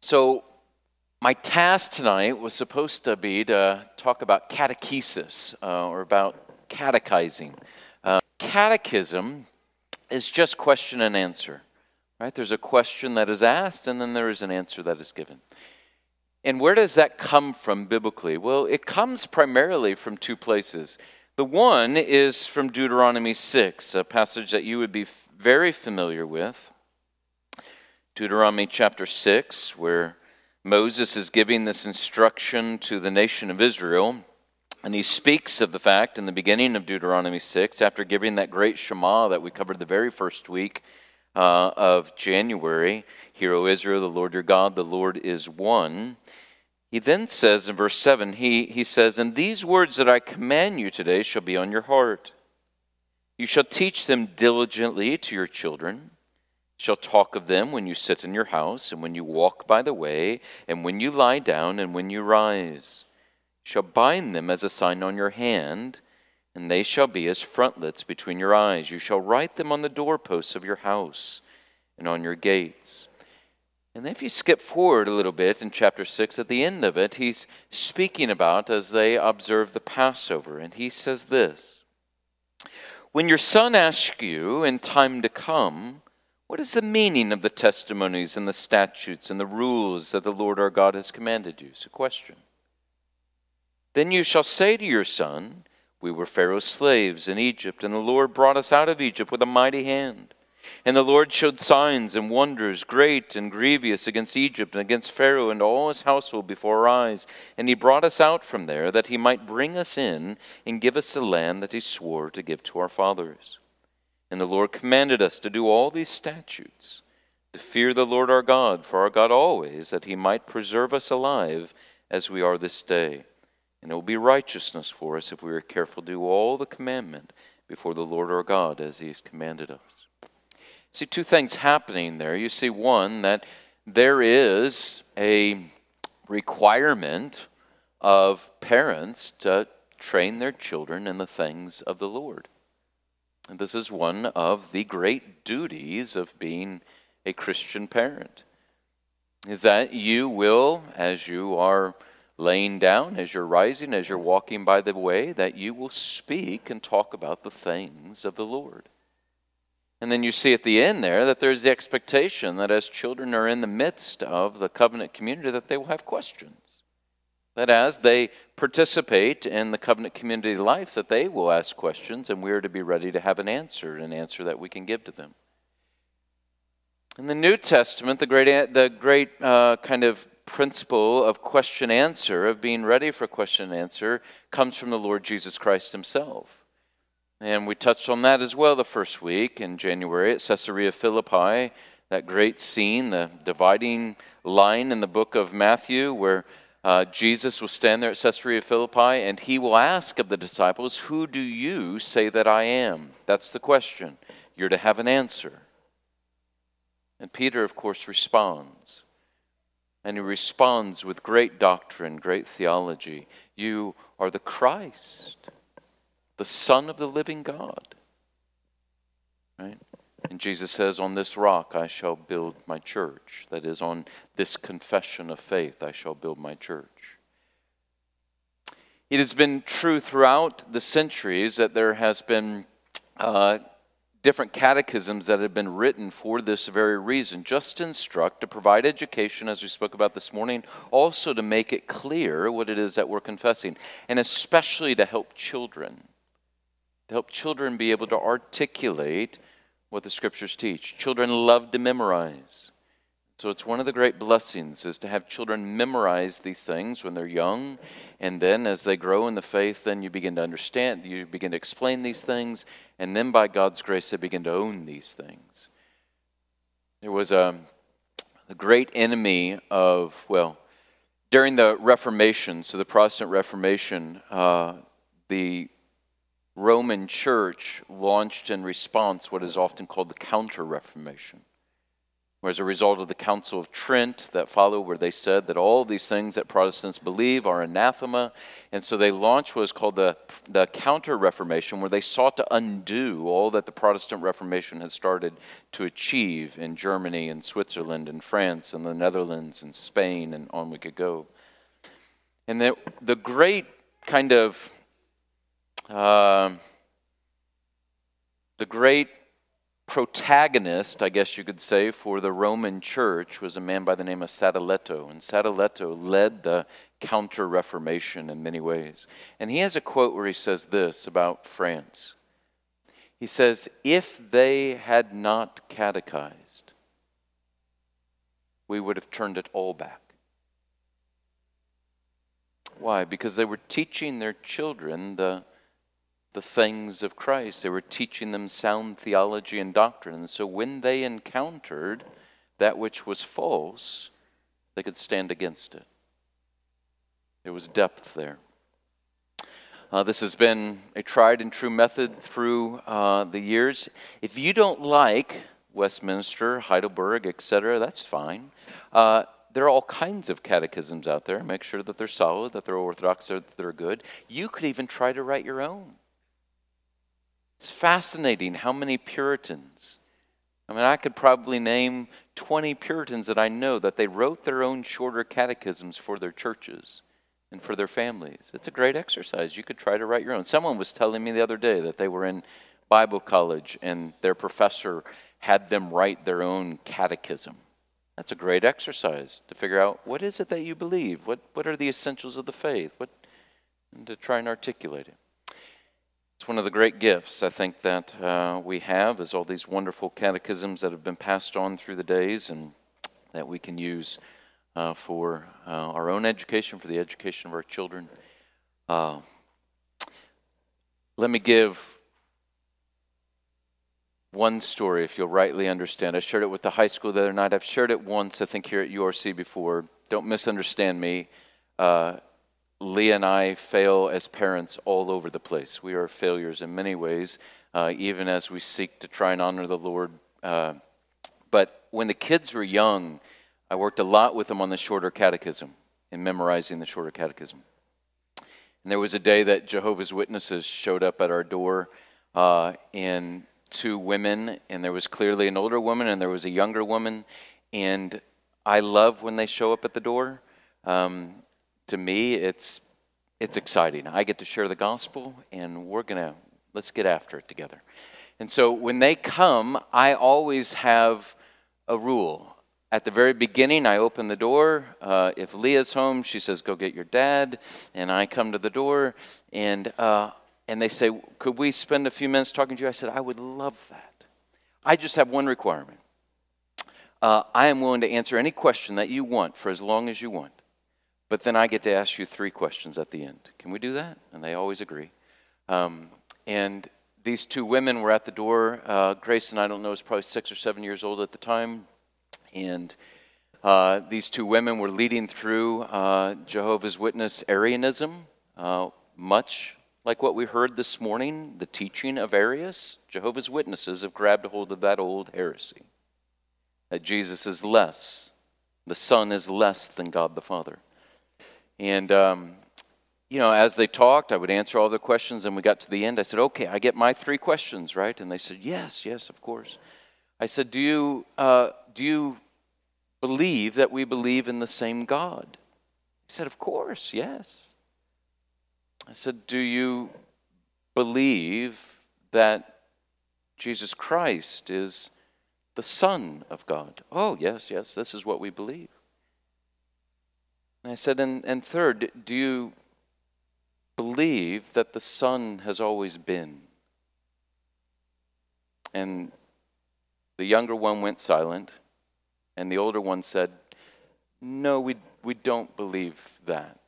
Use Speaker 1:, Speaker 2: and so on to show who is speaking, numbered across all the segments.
Speaker 1: So, my task tonight was supposed to be to talk about catechesis uh, or about catechizing. Uh, catechism is just question and answer, right? There's a question that is asked, and then there is an answer that is given. And where does that come from biblically? Well, it comes primarily from two places. The one is from Deuteronomy 6, a passage that you would be very familiar with. Deuteronomy chapter 6, where Moses is giving this instruction to the nation of Israel. And he speaks of the fact in the beginning of Deuteronomy 6, after giving that great Shema that we covered the very first week uh, of January Hear, O Israel, the Lord your God, the Lord is one. He then says in verse 7, he, he says, And these words that I command you today shall be on your heart. You shall teach them diligently to your children shall talk of them when you sit in your house, and when you walk by the way, and when you lie down, and when you rise. Shall bind them as a sign on your hand, and they shall be as frontlets between your eyes. You shall write them on the doorposts of your house and on your gates. And if you skip forward a little bit in chapter 6, at the end of it, he's speaking about as they observe the Passover, and he says this When your son asks you in time to come, what is the meaning of the testimonies and the statutes and the rules that the Lord our God has commanded you? It's a question. Then you shall say to your son, We were Pharaoh's slaves in Egypt, and the Lord brought us out of Egypt with a mighty hand. And the Lord showed signs and wonders great and grievous against Egypt and against Pharaoh and all his household before our eyes. And he brought us out from there that he might bring us in and give us the land that he swore to give to our fathers. And the Lord commanded us to do all these statutes, to fear the Lord our God, for our God always, that he might preserve us alive as we are this day. And it will be righteousness for us if we are careful to do all the commandment before the Lord our God as he has commanded us. See two things happening there. You see, one, that there is a requirement of parents to train their children in the things of the Lord. And this is one of the great duties of being a Christian parent. Is that you will, as you are laying down, as you're rising, as you're walking by the way, that you will speak and talk about the things of the Lord. And then you see at the end there that there's the expectation that as children are in the midst of the covenant community, that they will have questions that as they participate in the covenant community life that they will ask questions and we are to be ready to have an answer an answer that we can give to them. In the new testament the great, the great uh, kind of principle of question answer of being ready for question answer comes from the lord jesus christ himself. And we touched on that as well the first week in january at caesarea philippi that great scene the dividing line in the book of matthew where uh, Jesus will stand there at Caesarea Philippi and he will ask of the disciples, Who do you say that I am? That's the question. You're to have an answer. And Peter, of course, responds. And he responds with great doctrine, great theology. You are the Christ, the Son of the living God. Right? And Jesus says, On this rock I shall build my church. That is, on this confession of faith I shall build my church. It has been true throughout the centuries that there has been uh, different catechisms that have been written for this very reason, just to instruct, to provide education, as we spoke about this morning, also to make it clear what it is that we're confessing, and especially to help children, to help children be able to articulate what the scriptures teach. Children love to memorize. So it's one of the great blessings is to have children memorize these things when they're young and then as they grow in the faith then you begin to understand you begin to explain these things and then by God's grace they begin to own these things. There was a, a great enemy of well during the Reformation, so the Protestant Reformation, uh, the Roman Church launched in response what is often called the Counter Reformation. or as a result of the Council of Trent that followed, where they said that all these things that Protestants believe are anathema. And so they launched what was called the, the Counter Reformation, where they sought to undo all that the Protestant Reformation had started to achieve in Germany and Switzerland and France and the Netherlands and Spain, and on we could go. And the, the great kind of uh, the great protagonist, I guess you could say, for the Roman church was a man by the name of Sadoleto. And Sadoleto led the Counter Reformation in many ways. And he has a quote where he says this about France. He says, If they had not catechized, we would have turned it all back. Why? Because they were teaching their children the the things of Christ. They were teaching them sound theology and doctrine. So when they encountered that which was false, they could stand against it. There was depth there. Uh, this has been a tried and true method through uh, the years. If you don't like Westminster, Heidelberg, etc., that's fine. Uh, there are all kinds of catechisms out there. Make sure that they're solid, that they're orthodox, that they're good. You could even try to write your own. It's fascinating how many Puritans, I mean, I could probably name 20 Puritans that I know that they wrote their own shorter catechisms for their churches and for their families. It's a great exercise. You could try to write your own. Someone was telling me the other day that they were in Bible college and their professor had them write their own catechism. That's a great exercise to figure out what is it that you believe? What, what are the essentials of the faith? What, and to try and articulate it. It's one of the great gifts I think that uh, we have is all these wonderful catechisms that have been passed on through the days and that we can use uh, for uh, our own education, for the education of our children. Uh, let me give one story, if you'll rightly understand. I shared it with the high school the other night. I've shared it once, I think, here at URC before. Don't misunderstand me. Uh, Leah and I fail as parents all over the place. We are failures in many ways, uh, even as we seek to try and honor the Lord. Uh, but when the kids were young, I worked a lot with them on the shorter catechism and memorizing the shorter catechism. And there was a day that Jehovah's Witnesses showed up at our door, uh, two women, and there was clearly an older woman and there was a younger woman. And I love when they show up at the door. Um, to me, it's it's exciting. I get to share the gospel, and we're gonna let's get after it together. And so when they come, I always have a rule. At the very beginning, I open the door. Uh, if Leah's home, she says, "Go get your dad," and I come to the door, and uh, and they say, "Could we spend a few minutes talking to you?" I said, "I would love that." I just have one requirement. Uh, I am willing to answer any question that you want for as long as you want. But then I get to ask you three questions at the end. Can we do that? And they always agree. Um, and these two women were at the door. Uh, and I don't know, was probably six or seven years old at the time. And uh, these two women were leading through uh, Jehovah's Witness Arianism, uh, much like what we heard this morning, the teaching of Arius. Jehovah's Witnesses have grabbed hold of that old heresy that Jesus is less, the Son is less than God the Father. And, um, you know, as they talked, I would answer all the questions, and we got to the end. I said, okay, I get my three questions, right? And they said, yes, yes, of course. I said, do you, uh, do you believe that we believe in the same God? He said, of course, yes. I said, do you believe that Jesus Christ is the Son of God? Oh, yes, yes, this is what we believe. And I said, and, and third, do you believe that the Son has always been? And the younger one went silent, and the older one said, No, we, we don't believe that.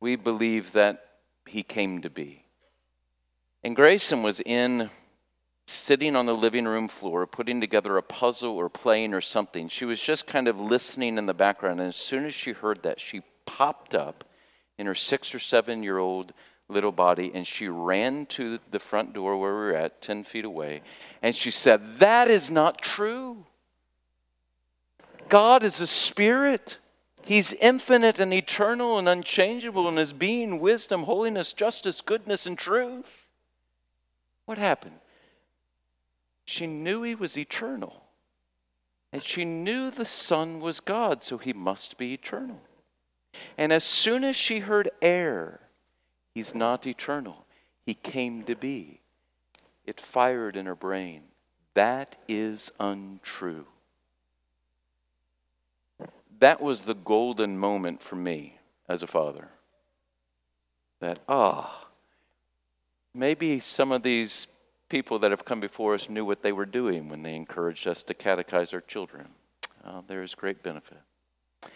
Speaker 1: We believe that he came to be. And Grayson was in sitting on the living room floor, putting together a puzzle or playing or something. She was just kind of listening in the background. And as soon as she heard that, she popped up in her six or seven year old little body and she ran to the front door where we were at, 10 feet away. And she said, That is not true. God is a spirit. He's infinite and eternal and unchangeable in his being, wisdom, holiness, justice, goodness, and truth. What happened? She knew he was eternal. And she knew the Son was God, so he must be eternal. And as soon as she heard air, he's not eternal, he came to be. It fired in her brain. That is untrue. That was the golden moment for me as a father. That, ah, maybe some of these people that have come before us knew what they were doing when they encouraged us to catechize our children. Uh, there is great benefit.